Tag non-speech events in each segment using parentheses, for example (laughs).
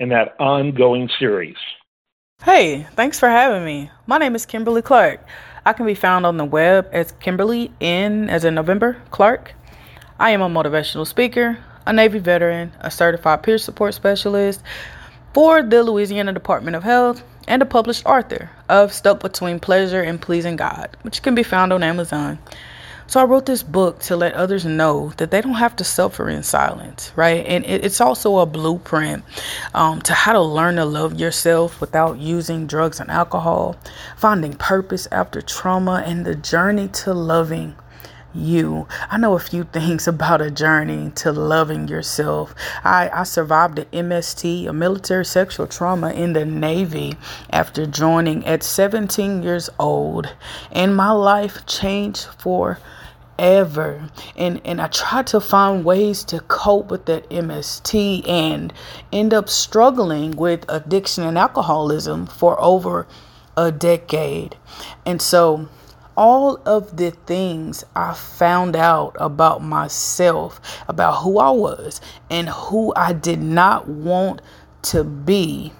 in that ongoing series. Hey, thanks for having me. My name is Kimberly Clark. I can be found on the web as Kimberly N as in November Clark. I am a motivational speaker, a Navy veteran, a certified peer support specialist for the Louisiana Department of Health, and a published author of Stuck Between Pleasure and Pleasing God, which can be found on Amazon. So I wrote this book to let others know that they don't have to suffer in silence, right? And it's also a blueprint um, to how to learn to love yourself without using drugs and alcohol, finding purpose after trauma, and the journey to loving you. I know a few (laughs) things about a journey to loving yourself. I, I survived an MST, a military sexual trauma in the Navy after joining at 17 years old, and my life changed for ever and and I tried to find ways to cope with that MST and end up struggling with addiction and alcoholism for over a decade. And so all of the things I found out about myself, about who I was and who I did not want to be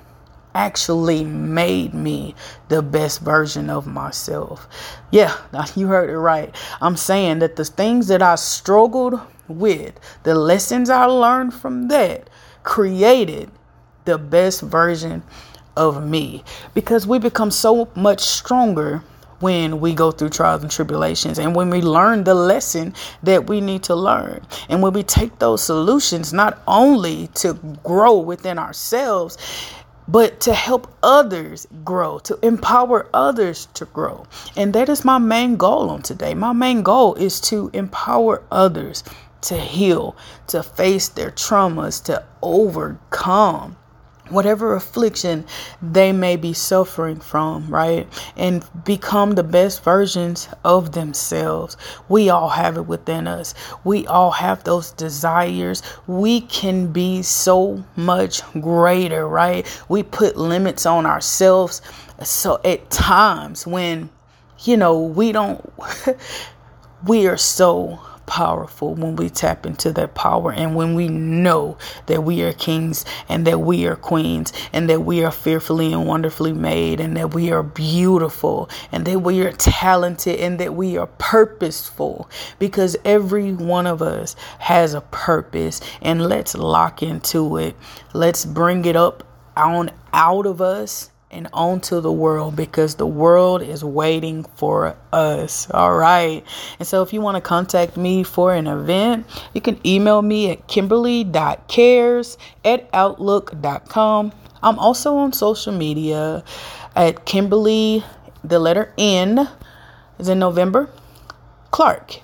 actually made me the best version of myself. Yeah, (laughs) you heard it right. I'm saying that the things that I struggled with, the lessons I learned from that, created the best version of me because we become so much stronger when we go through trials and tribulations and when we learn the lesson that we need to learn. And when we take those solutions, not only to grow within ourselves but to help others grow, to empower others to grow. And that is my main goal on today. My main goal is to empower others to heal, to face their traumas, to overcome whatever affliction they may be suffering from, right? And become the best versions of themselves. We all have it within us. We all have those desires. We can be so much greater, right? We put limits on ourselves. So at times when, you know, we don't, (laughs) we are so powerful when we tap into that power and when we know that we are kings and that we are queens and that we are fearfully and wonderfully made and that we are beautiful and that we are talented and that we are purposeful because every one of us has a purpose and let's lock into it. Let's bring it up on out of us and onto the world because the world is waiting for us. All right. And so if you want to contact me for an event, you can email me at kimberly.cares at outlook.com. I'm also on social media at Kimberly, the letter N is in November, Clark.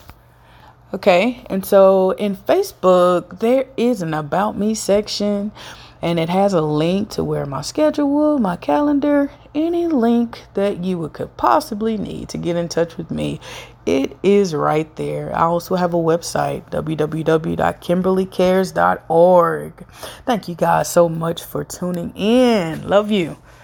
Okay. And so in Facebook, there is an About Me section and it has a link to where my schedule, my calendar, any link that you would could possibly need to get in touch with me. It is right there. I also have a website, www.kimberlycares.org. Thank you guys so much for tuning in. Love you.